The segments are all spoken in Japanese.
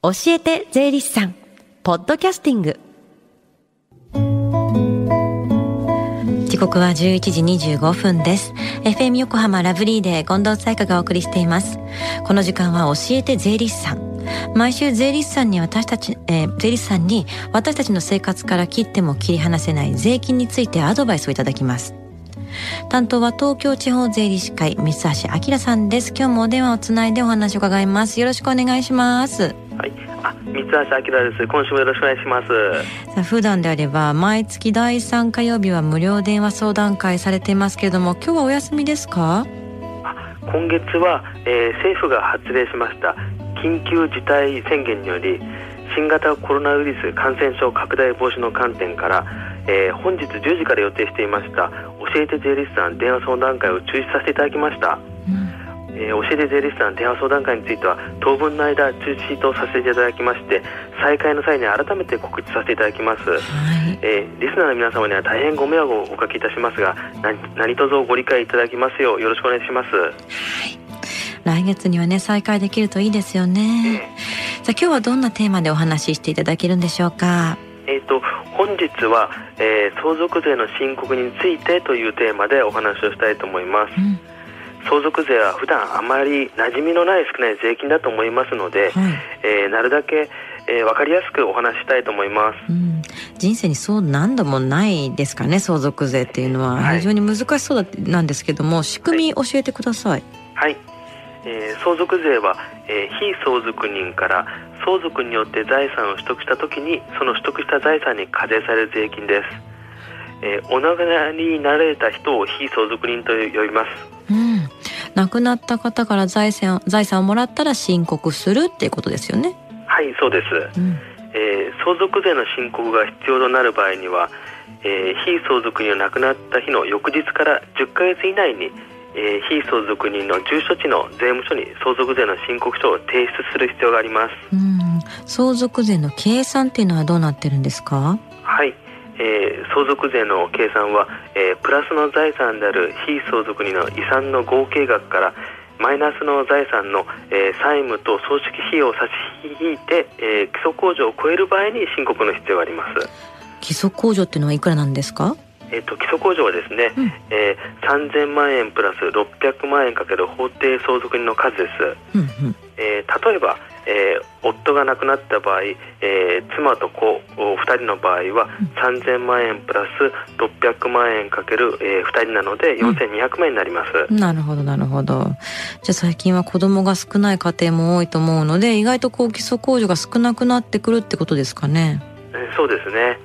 教えて税理士さん。ポッドキャスティング。時刻は11時25分です。FM 横浜ラブリーで近藤彩香がお送りしています。この時間は教えて税理士さん。毎週税理士さんに私たち、えー、税理士さんに私たちの生活から切っても切り離せない税金についてアドバイスをいただきます。担当は東京地方税理士会三橋明さんです。今日もお電話をつないでお話を伺います。よろしくお願いします。はい。あ三橋明です。今週もよろしくお願いします。さあ普段であれば毎月第3火曜日は無料電話相談会されていますけれども今日はお休みですか？あ今月は、えー、政府が発令しました緊急事態宣言により新型コロナウイルス感染症拡大防止の観点からえー、本日10時から予定していました教えて税理士さん電話相談会を中止させていただきました、うん、えー、教えて税理士さん電話相談会については当分の間中止とさせていただきまして再開の際に改めて告知させていただきます、はい、えー、リスナーの皆様には大変ご迷惑をおかけいたしますが何卒ご理解いただきますようよろしくお願いします、はい。来月にはね再開できるといいですよね、さあ今日はどんなテーマでお話ししていただけるんでしょうか？えーと、本日は、えー、相続税の申告についてというテーマでお話をしたいと思います、うん、相続税は普段あまり馴染みのない少ない税金だと思いますので、はい、えー、なるだけ、えー、分かりやすくお話したいと思います、うん、人生にそう何度もないですかね相続税っていうのは。非常に難しそうだなんですけども、はい、仕組み教えてください。はい、えー、相続税は、えー、非相続人から相続によって財産を取得した時にその取得した財産に課税される税金です、えー、お亡くなりになられた人を非相続人と呼びます、うん、亡くなった方から財産財産をもらったら申告するっていうことですよね。はいそうです、うん、えー、相続税の申告が必要となる場合には、えー、非相続人が亡くなった日の翌日から10ヶ月以内にえー、非相続人の住所地の税務署に相続税の申告書を提出する必要があります。うん。相続税の計算っていうのはどうなってるんですか？相続税の計算は、えー、プラスの財産である非相続人の遺産の合計額からマイナスの財産の、えー、債務と葬式費用を差し引いて、えー、基礎控除を超える場合に申告の必要があります。基礎控除っていうのはいくらなんですか？えーと、基礎控除はですね、うん、えー、3000万円プラス600万円かける法定相続人の数です、うんうん、えー、例えば、えー、夫が亡くなった場合、えー、妻と子2人の場合は3000万円プラス600万円かける、えー、2人なので4200万円になります、うん、なるほどなるほど。じゃあ最近は子供が少ない家庭も多いと思うので意外とこう基礎控除が少なくなってくるってことですかね、えー、そうですね。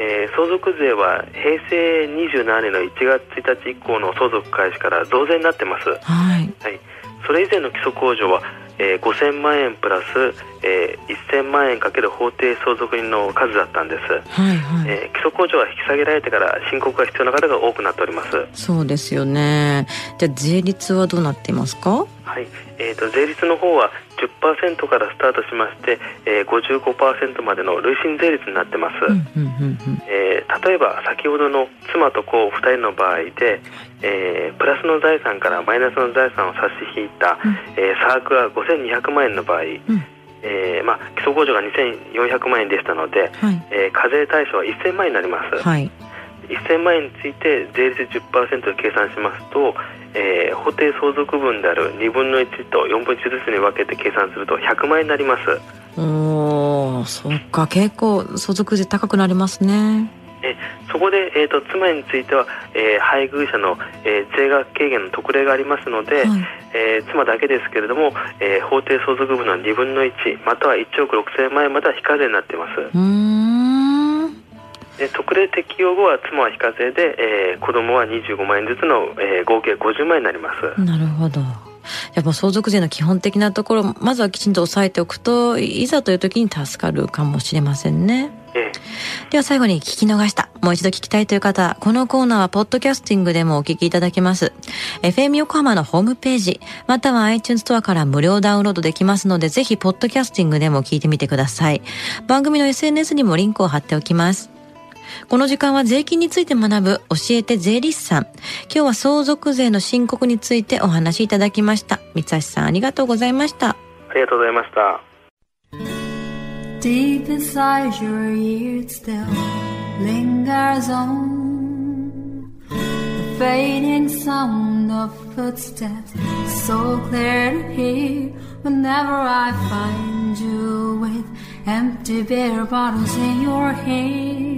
えー、相続税は平成27年の1月1日以降の相続開始から増税になってます、はい、はい、それ以前の基礎控除は、えー、5000万円プラス、えー、1000万円かける法定相続人の数だったんです、はいはい、えー、基礎控除は引き下げられてから申告が必要な方が多くなっております。そうですよね。じゃあ税率はどうなっていますか？はい、えーと、税率の方は10%からスタートしまして、えー、55%までの累進税率になってます、え例えば先ほどの妻と子2人の場合で、えー、プラスの財産からマイナスの財産を差し引いた、うん、えー、差額が5200万円の場合、うん、えー、まあ、基礎控除が2400万円でしたので、はい、えー、課税対象は1000万円になります、はい、1000万円について税率10%で計算しますと、えー、法定相続分である2分の1と4分の1ずつに分けて計算すると100万円になります。おそっか結構相続税高くなりますね。えそこで、えーと、妻については、えー、配偶者の、えー、税額軽減の特例がありますので、はい、えー、妻だけですけれども、えー、法定相続分の2分の1または1億6000万円までは非課税になっていますで特例適用後は妻は非課税で、えー、子供は25万円ずつの、えー、合計50万円になりますなるほどやっぱ相続税の基本的なところまずはきちんと押さえておくといざという時に助かるかもしれませんね。ええ、では最後に聞き逃した、もう一度聞きたいという方、このコーナーはポッドキャスティングでもお聞きいただけます。FM 横浜のホームページ、または iTunes ストアから無料ダウンロードできますので、ぜひポッドキャスティングでも聞いてみてください。番組の SNS にもリンクを貼っておきます。この時間は税金について学ぶ教えて税理士さん。今日は相続税の申告についてお話しいただきました。三橋さんありがとうございました。ありがとうございました。Deep inside your ear it still lingers on The fading sound of footsteps So clear to hear Whenever I find you with Empty beer bottles in your hand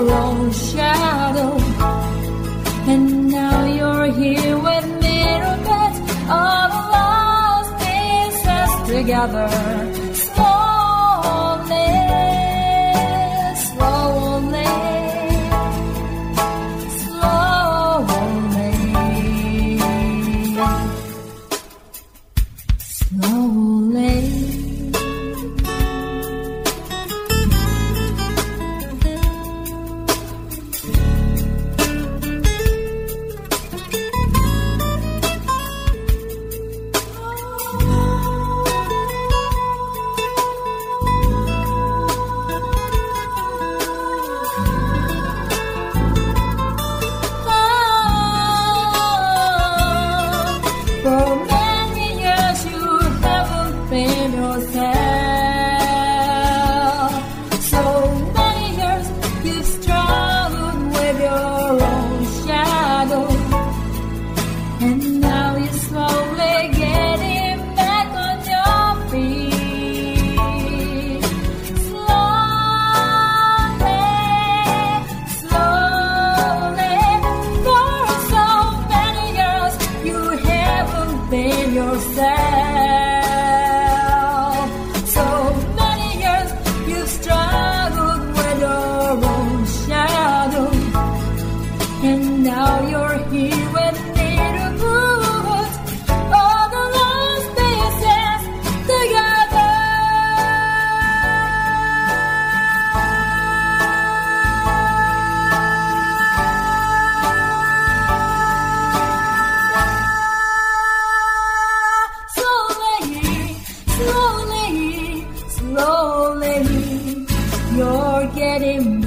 your own shadow. And now you're here with me put all lost pieces together There. Tere